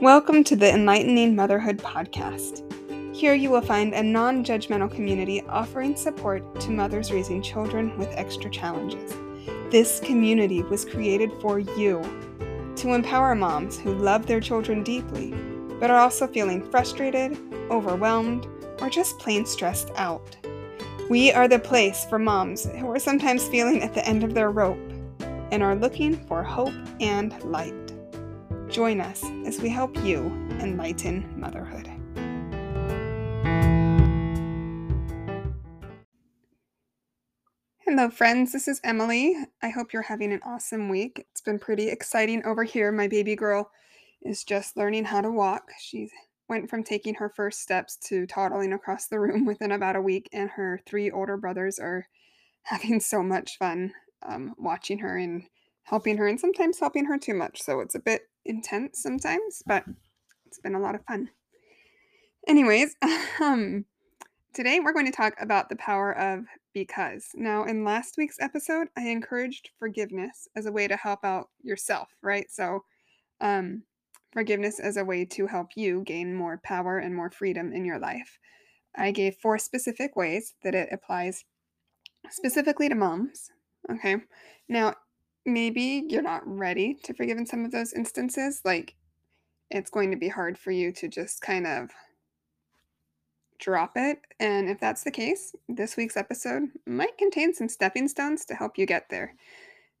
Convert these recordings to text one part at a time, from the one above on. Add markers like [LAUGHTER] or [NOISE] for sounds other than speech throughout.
Welcome to the Enlightening Motherhood Podcast. Here you will find a non judgmental community offering support to mothers raising children with extra challenges. This community was created for you to empower moms who love their children deeply, but are also feeling frustrated, overwhelmed, or just plain stressed out. We are the place for moms who are sometimes feeling at the end of their rope and are looking for hope and light. Join us as we help you enlighten motherhood. Hello, friends. This is Emily. I hope you're having an awesome week. It's been pretty exciting over here. My baby girl is just learning how to walk. She went from taking her first steps to toddling across the room [LAUGHS] within about a week, and her three older brothers are having so much fun um, watching her and helping her, and sometimes helping her too much. So it's a bit intense sometimes, but it's been a lot of fun. Anyways, [LAUGHS] um, today we're going to talk about the power of because. Now, in last week's episode, I encouraged forgiveness as a way to help out yourself, right? So, um, forgiveness as a way to help you gain more power and more freedom in your life. I gave four specific ways that it applies specifically to moms. Okay. Now, maybe you're not ready to forgive in some of those instances. Like, it's going to be hard for you to just kind of drop it. And if that's the case, this week's episode might contain some stepping stones to help you get there.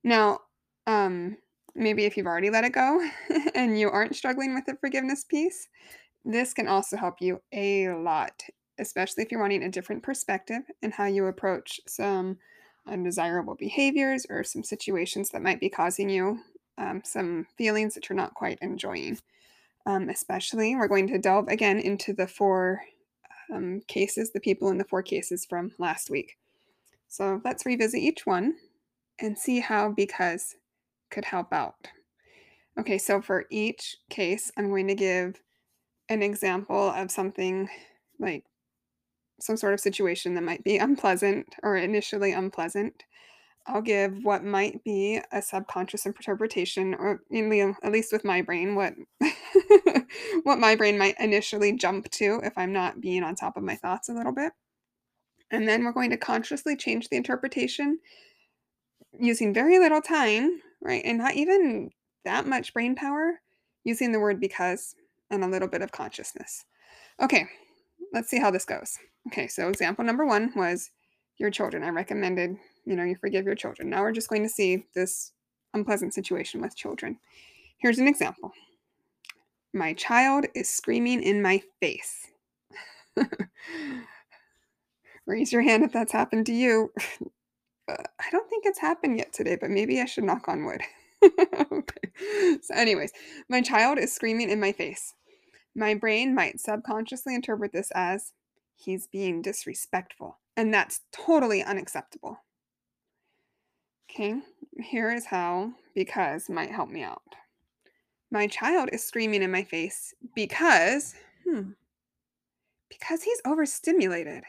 Now, um, maybe if you've already let it go [LAUGHS] and you aren't struggling with the forgiveness piece, this can also help you a lot, especially if you're wanting a different perspective in how you approach some undesirable behaviors or some situations that might be causing you um, some feelings that you're not quite enjoying. Um, especially, we're going to delve again into the four um, cases, the people in the four cases from last week. So let's revisit each one and see how because could help out. Okay, so for each case, I'm going to give an example of something like some sort of situation that might be unpleasant or initially unpleasant. I'll give what might be a subconscious interpretation, or at least with my brain, what [LAUGHS] what my brain might initially jump to if I'm not being on top of my thoughts a little bit. And then we're going to consciously change the interpretation using very little time, right? And not even that much brain power, using the word because and a little bit of consciousness. Okay, let's see how this goes. Okay, so example number one was your children. I recommended, you know, you forgive your children. Now we're just going to see this unpleasant situation with children. Here's an example My child is screaming in my face. [LAUGHS] Raise your hand if that's happened to you. Uh, I don't think it's happened yet today, but maybe I should knock on wood. [LAUGHS] okay. So, anyways, my child is screaming in my face. My brain might subconsciously interpret this as he's being disrespectful, and that's totally unacceptable. Okay, here is how because might help me out. My child is screaming in my face because, hmm, because he's overstimulated.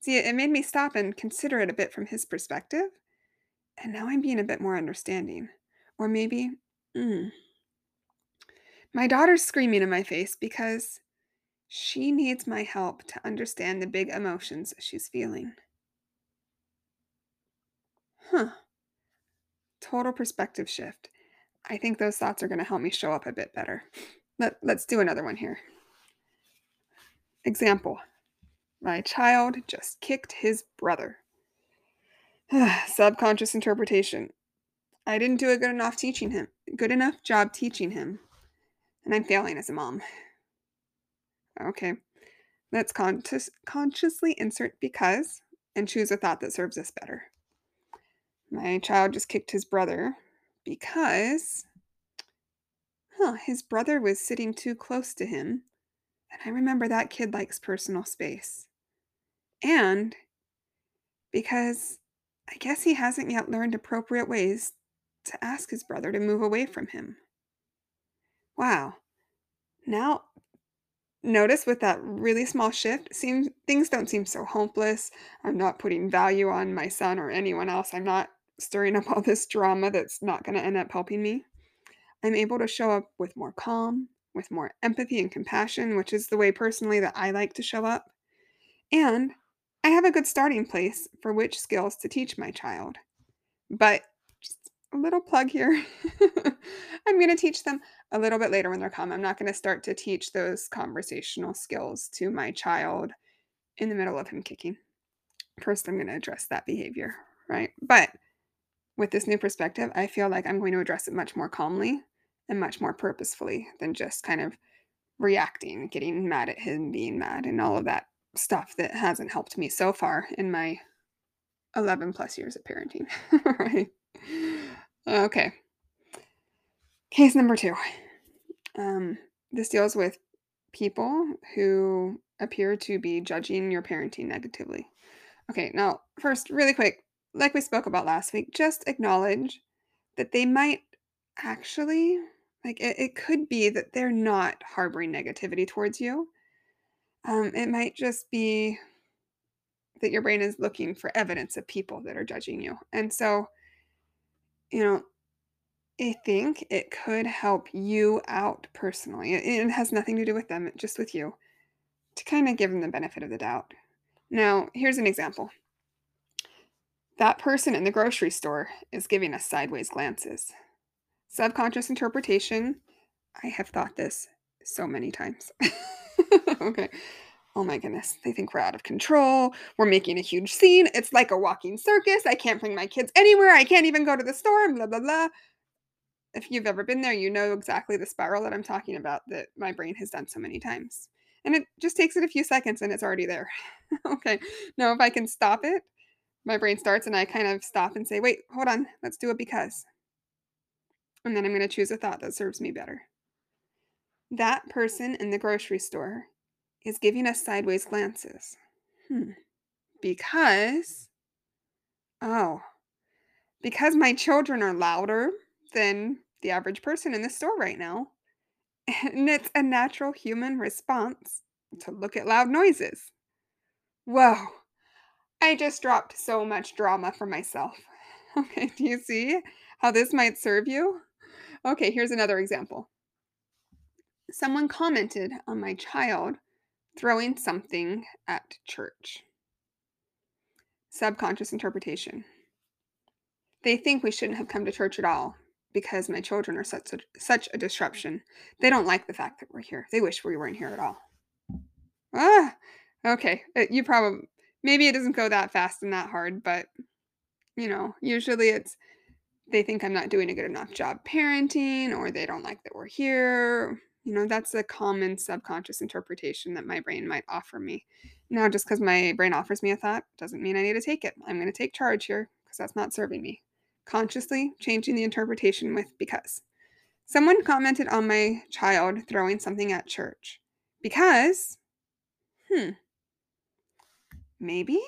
See, it made me stop and consider it a bit from his perspective, and now I'm being a bit more understanding. Or maybe, mm, my daughter's screaming in my face because she needs my help to understand the big emotions she's feeling. Huh. Total perspective shift. I think those thoughts are going to help me show up a bit better. Let, let's do another one here. Example My child just kicked his brother. [SIGHS] Subconscious interpretation. I didn't do a good enough teaching him, good enough job teaching him, and I'm failing as a mom. Okay, let's conscious, consciously insert because and choose a thought that serves us better. My child just kicked his brother because huh, his brother was sitting too close to him. And I remember that kid likes personal space. And because I guess he hasn't yet learned appropriate ways to ask his brother to move away from him. Wow. Now notice with that really small shift, seems things don't seem so hopeless. I'm not putting value on my son or anyone else. I'm not stirring up all this drama that's not going to end up helping me. I'm able to show up with more calm with more empathy and compassion, which is the way personally that I like to show up. And I have a good starting place for which skills to teach my child. But a little plug here. [LAUGHS] I'm going to teach them a little bit later when they're calm. I'm not going to start to teach those conversational skills to my child in the middle of him kicking. First, I'm going to address that behavior, right? But with this new perspective, I feel like I'm going to address it much more calmly and much more purposefully than just kind of reacting, getting mad at him, being mad, and all of that stuff that hasn't helped me so far in my 11 plus years of parenting. [LAUGHS] right. Okay. Case number two. Um, this deals with people who appear to be judging your parenting negatively. Okay, now, first, really quick, like we spoke about last week, just acknowledge that they might actually, like, it, it could be that they're not harboring negativity towards you. Um, it might just be that your brain is looking for evidence of people that are judging you. And so, you know, I think it could help you out personally. It, it has nothing to do with them, just with you, to kind of give them the benefit of the doubt. Now, here's an example. That person in the grocery store is giving us sideways glances. Subconscious interpretation. I have thought this so many times. [LAUGHS] okay. Oh my goodness. They think we're out of control. We're making a huge scene. It's like a walking circus. I can't bring my kids anywhere. I can't even go to the store. Blah, blah, blah. If you've ever been there, you know exactly the spiral that I'm talking about that my brain has done so many times. And it just takes it a few seconds and it's already there. [LAUGHS] okay. Now, if I can stop it, my brain starts and I kind of stop and say, wait, hold on, let's do it because. And then I'm going to choose a thought that serves me better. That person in the grocery store is giving us sideways glances. Hmm. Because, oh, because my children are louder than the average person in the store right now. [LAUGHS] And it's a natural human response to look at loud noises. Whoa, I just dropped so much drama for myself. [LAUGHS] Okay, do you see how this might serve you? Okay, here's another example. Someone commented on my child throwing something at church. Subconscious interpretation. They think we shouldn't have come to church at all because my children are such a, such a disruption. They don't like the fact that we're here. They wish we weren't here at all. Ah, okay. Uh, you probably maybe it doesn't go that fast and that hard, but you know, usually it's they think I'm not doing a good enough job parenting or they don't like that we're here. You know, that's a common subconscious interpretation that my brain might offer me. Now, just because my brain offers me a thought doesn't mean I need to take it. I'm going to take charge here because that's not serving me consciously changing the interpretation with because. Someone commented on my child throwing something at church. Because, hmm, maybe,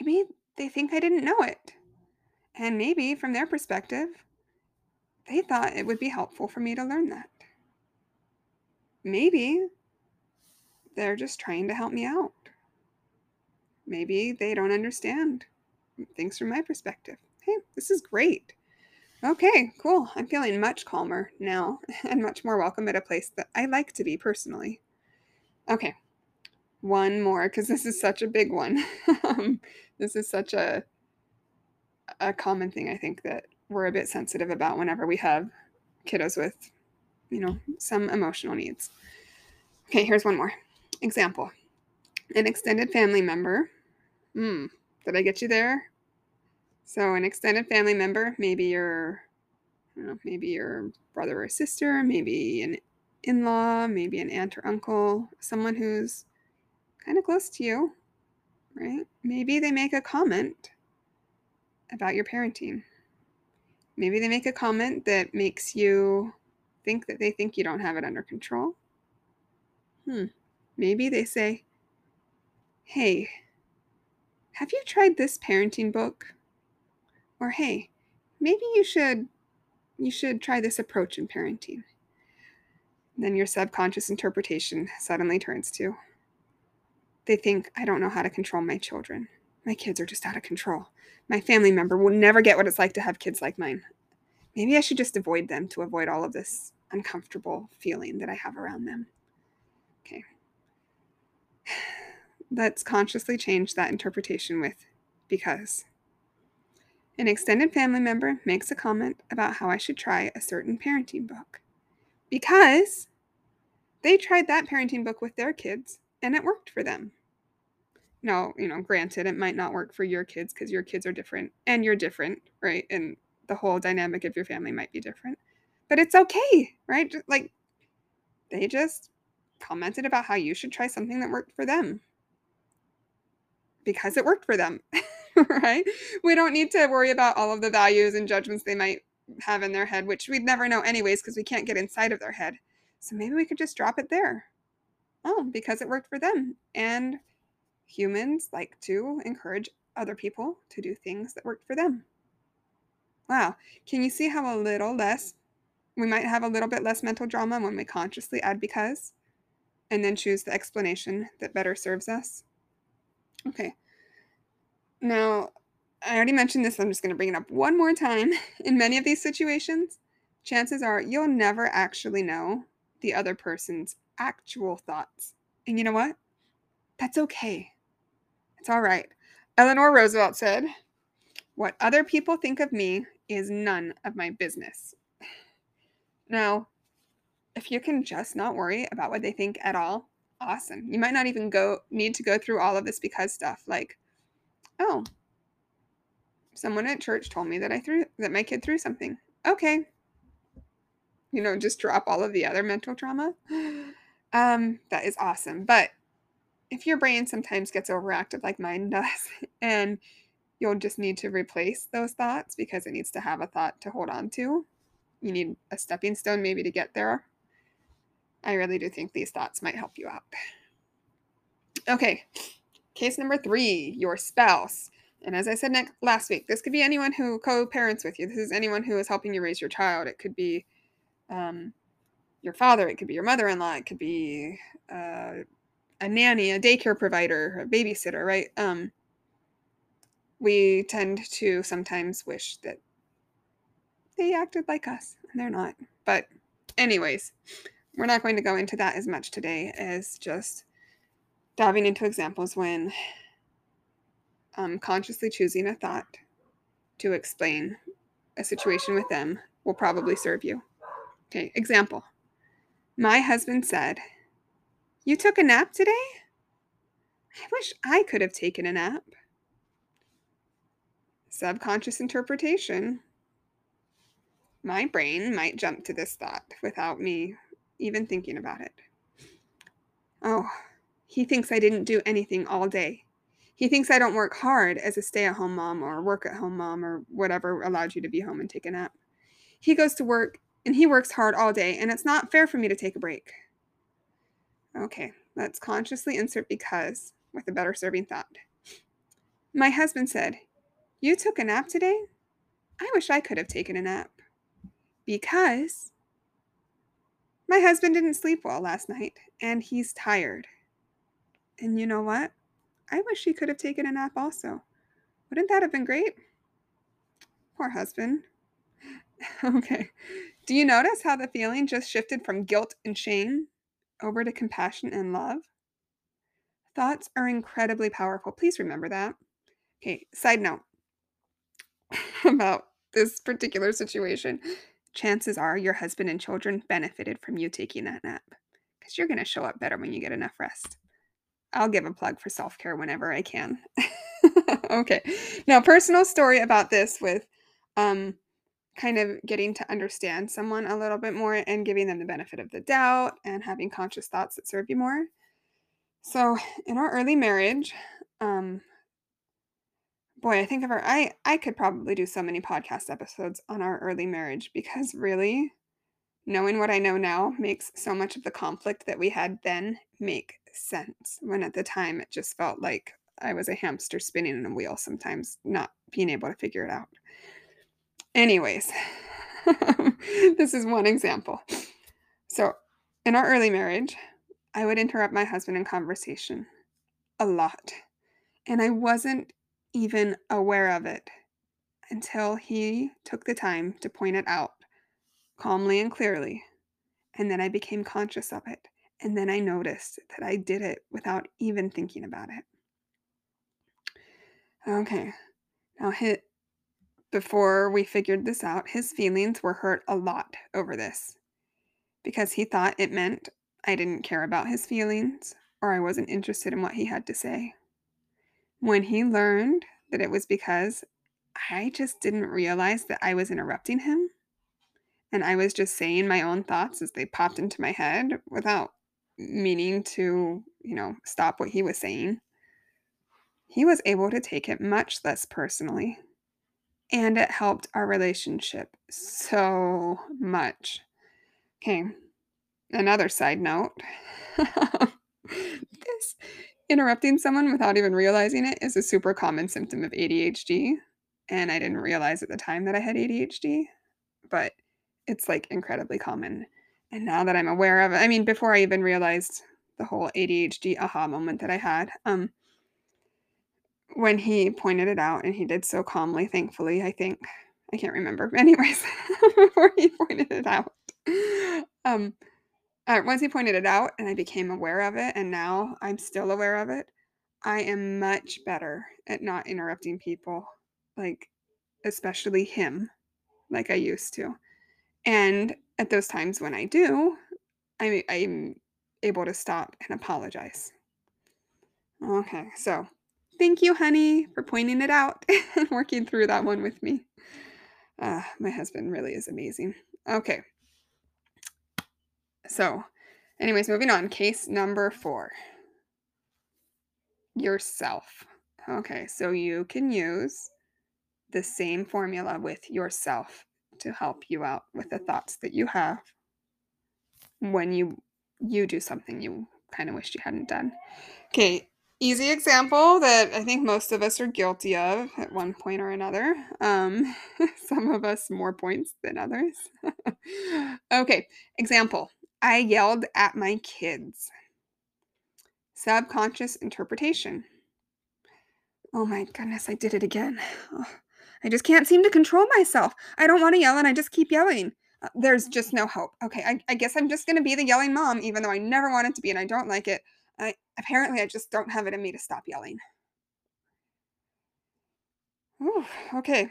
maybe they think I didn't know it. And maybe from their perspective, they thought it would be helpful for me to learn that. Maybe they're just trying to help me out. Maybe they don't understand things from my perspective. Hey, this is great. Okay, cool. I'm feeling much calmer now [LAUGHS] and much more welcome at a place that I like to be personally. Okay, one more because this is such a big one. [LAUGHS] um, this is such a a common thing I think that we're a bit sensitive about whenever we have kiddos with, you know, some emotional needs. Okay, here's one more example. An extended family member. Hmm, did I get you there? So an extended family member, maybe your know, maybe your brother or sister, maybe an in-law, maybe an aunt or uncle, someone who's kind of close to you, right? Maybe they make a comment about your parenting. Maybe they make a comment that makes you think that they think you don't have it under control. Hmm. Maybe they say, Hey, have you tried this parenting book? Or hey, maybe you should you should try this approach in parenting. Then your subconscious interpretation suddenly turns to they think I don't know how to control my children. My kids are just out of control. My family member will never get what it's like to have kids like mine. Maybe I should just avoid them to avoid all of this uncomfortable feeling that I have around them. Okay. [SIGHS] Let's consciously change that interpretation with because. An extended family member makes a comment about how I should try a certain parenting book. Because they tried that parenting book with their kids and it worked for them. Now, you know, granted, it might not work for your kids because your kids are different and you're different, right? And the whole dynamic of your family might be different. But it's okay, right? Like, they just commented about how you should try something that worked for them because it worked for them, [LAUGHS] right? We don't need to worry about all of the values and judgments they might have in their head, which we'd never know anyways because we can't get inside of their head. So maybe we could just drop it there. Oh, because it worked for them. And humans like to encourage other people to do things that worked for them. Wow. Can you see how a little less, we might have a little bit less mental drama when we consciously add because and then choose the explanation that better serves us? Okay. Now, I already mentioned this. I'm just going to bring it up one more time. [LAUGHS] In many of these situations, chances are you'll never actually know the other person's actual thoughts. And you know what? That's okay. It's all right. Eleanor Roosevelt said, What other people think of me is none of my business. Now, if you can just not worry about what they think at all, awesome. You might not even go need to go through all of this because stuff like, oh, someone at church told me that I threw that my kid threw something. Okay. You know, just drop all of the other mental trauma. [GASPS] Um, that is awesome. But if your brain sometimes gets overactive like mine [LAUGHS] does, and you'll just need to replace those thoughts because it needs to have a thought to hold on to. You need a stepping stone maybe to get there. I really do think these thoughts might help you out. Okay, case number three your spouse. And as I said next, last week, this could be anyone who co parents with you. This is anyone who is helping you raise your child. It could be um, your father, it could be your mother in law, it could be uh, a nanny, a daycare provider, a babysitter, right? Um, we tend to sometimes wish that they acted like us, and they're not. But, anyways, we're not going to go into that as much today as just diving into examples when um, consciously choosing a thought to explain a situation with them will probably serve you. Okay, example. My husband said, You took a nap today? I wish I could have taken a nap. Subconscious interpretation. My brain might jump to this thought without me even thinking about it. Oh, he thinks I didn't do anything all day. He thinks I don't work hard as a stay at home mom or work at home mom or whatever allowed you to be home and take a nap. He goes to work and he works hard all day, and it's not fair for me to take a break. Okay, let's consciously insert because with a better serving thought. My husband said, You took a nap today? I wish I could have taken a nap. Because my husband didn't sleep well last night, and he's tired. And you know what? I wish he could have taken a nap also. Wouldn't that have been great? Poor husband. [LAUGHS] okay. Do you notice how the feeling just shifted from guilt and shame over to compassion and love? Thoughts are incredibly powerful. Please remember that. Okay, side note [LAUGHS] about this particular situation chances are your husband and children benefited from you taking that nap because you're going to show up better when you get enough rest. I'll give a plug for self care whenever I can. [LAUGHS] okay. Now, personal story about this with um, kind of getting to understand someone a little bit more and giving them the benefit of the doubt and having conscious thoughts that serve you more. So, in our early marriage, um, boy, I think of our I I could probably do so many podcast episodes on our early marriage because really knowing what I know now makes so much of the conflict that we had then make sense. When at the time it just felt like I was a hamster spinning in a wheel sometimes, not being able to figure it out. Anyways, [LAUGHS] this is one example. So, in our early marriage, I would interrupt my husband in conversation a lot. And I wasn't even aware of it until he took the time to point it out calmly and clearly and then I became conscious of it, and then I noticed that I did it without even thinking about it. Okay, now hit before we figured this out, his feelings were hurt a lot over this because he thought it meant I didn't care about his feelings or I wasn't interested in what he had to say. When he learned that it was because I just didn't realize that I was interrupting him and I was just saying my own thoughts as they popped into my head without meaning to, you know, stop what he was saying, he was able to take it much less personally. And it helped our relationship so much. Okay, another side note. [LAUGHS] this interrupting someone without even realizing it is a super common symptom of ADHD. And I didn't realize at the time that I had ADHD, but it's like incredibly common. And now that I'm aware of it, I mean, before I even realized the whole ADHD aha moment that I had, um, when he pointed it out and he did so calmly, thankfully, I think. I can't remember. [LAUGHS] Anyways, [LAUGHS] before he pointed it out, um, uh, once he pointed it out and I became aware of it, and now I'm still aware of it, I am much better at not interrupting people, like, especially him, like I used to. And at those times when I do, I, I'm able to stop and apologize. Okay, so thank you, honey, for pointing it out [LAUGHS] and working through that one with me. Uh, my husband really is amazing. Okay. So, anyways, moving on. Case number four yourself. Okay, so you can use the same formula with yourself to help you out with the thoughts that you have when you you do something you kind of wished you hadn't done. Okay, easy example that I think most of us are guilty of at one point or another. Um, [LAUGHS] some of us more points than others. [LAUGHS] okay, example I yelled at my kids. Subconscious interpretation. Oh my goodness, I did it again. Oh, I just can't seem to control myself. I don't want to yell and I just keep yelling. Uh, there's just no hope. Okay, I, I guess I'm just going to be the yelling mom, even though I never wanted to be and I don't like it. I, apparently, I just don't have it in me to stop yelling. Ooh, okay,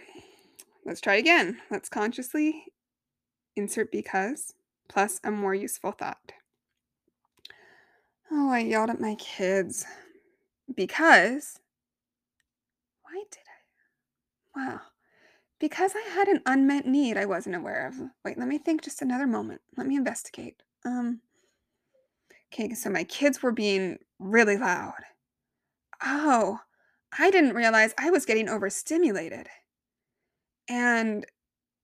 let's try again. Let's consciously insert because plus a more useful thought. Oh, I yelled at my kids because. Why did I? Wow. Because I had an unmet need I wasn't aware of. Wait, let me think just another moment. Let me investigate. Um, okay, so my kids were being really loud. Oh, I didn't realize I was getting overstimulated. And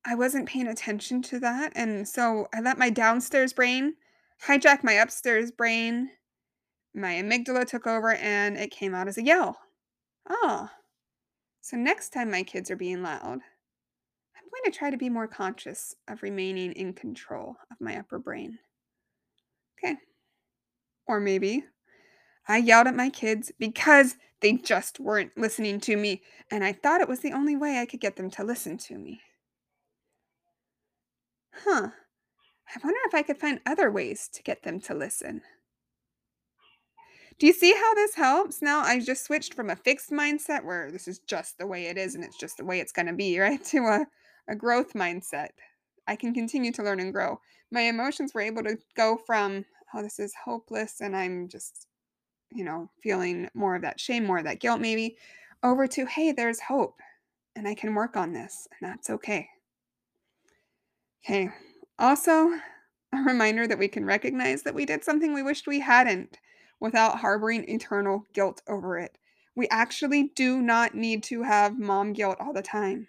I wasn't paying attention to that. And so I let my downstairs brain hijack my upstairs brain. My amygdala took over and it came out as a yell. Oh, so next time my kids are being loud, I'm going to try to be more conscious of remaining in control of my upper brain. Okay. Or maybe I yelled at my kids because they just weren't listening to me, and I thought it was the only way I could get them to listen to me. Huh. I wonder if I could find other ways to get them to listen. Do you see how this helps? Now I just switched from a fixed mindset where this is just the way it is and it's just the way it's going to be, [LAUGHS] right? To a, a growth mindset. I can continue to learn and grow. My emotions were able to go from, oh, this is hopeless and I'm just, you know, feeling more of that shame, more of that guilt, maybe, over to, hey, there's hope and I can work on this and that's okay. Okay. Also, a reminder that we can recognize that we did something we wished we hadn't without harboring eternal guilt over it. We actually do not need to have mom guilt all the time.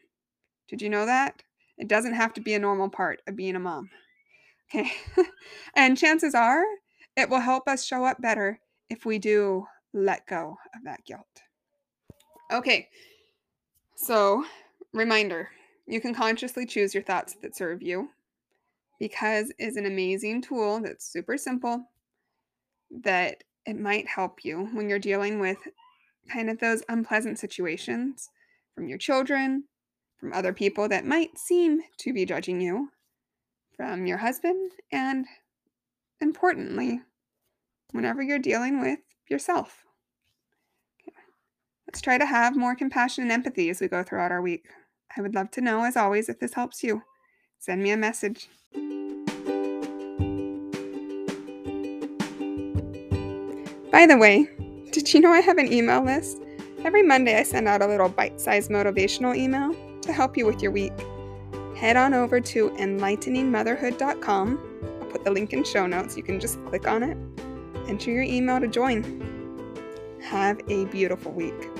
Did you know that? It doesn't have to be a normal part of being a mom. Okay. [LAUGHS] and chances are it will help us show up better if we do let go of that guilt. Okay. So, reminder you can consciously choose your thoughts that serve you because is an amazing tool that's super simple that it might help you when you're dealing with kind of those unpleasant situations from your children, from other people that might seem to be judging you, from your husband, and importantly, whenever you're dealing with yourself. Let's try to have more compassion and empathy as we go throughout our week. I would love to know, as always, if this helps you. Send me a message. By the way, did you know I have an email list? Every Monday, I send out a little bite sized motivational email to help you with your week. Head on over to enlighteningmotherhood.com. I'll put the link in show notes. You can just click on it, enter your email to join. Have a beautiful week.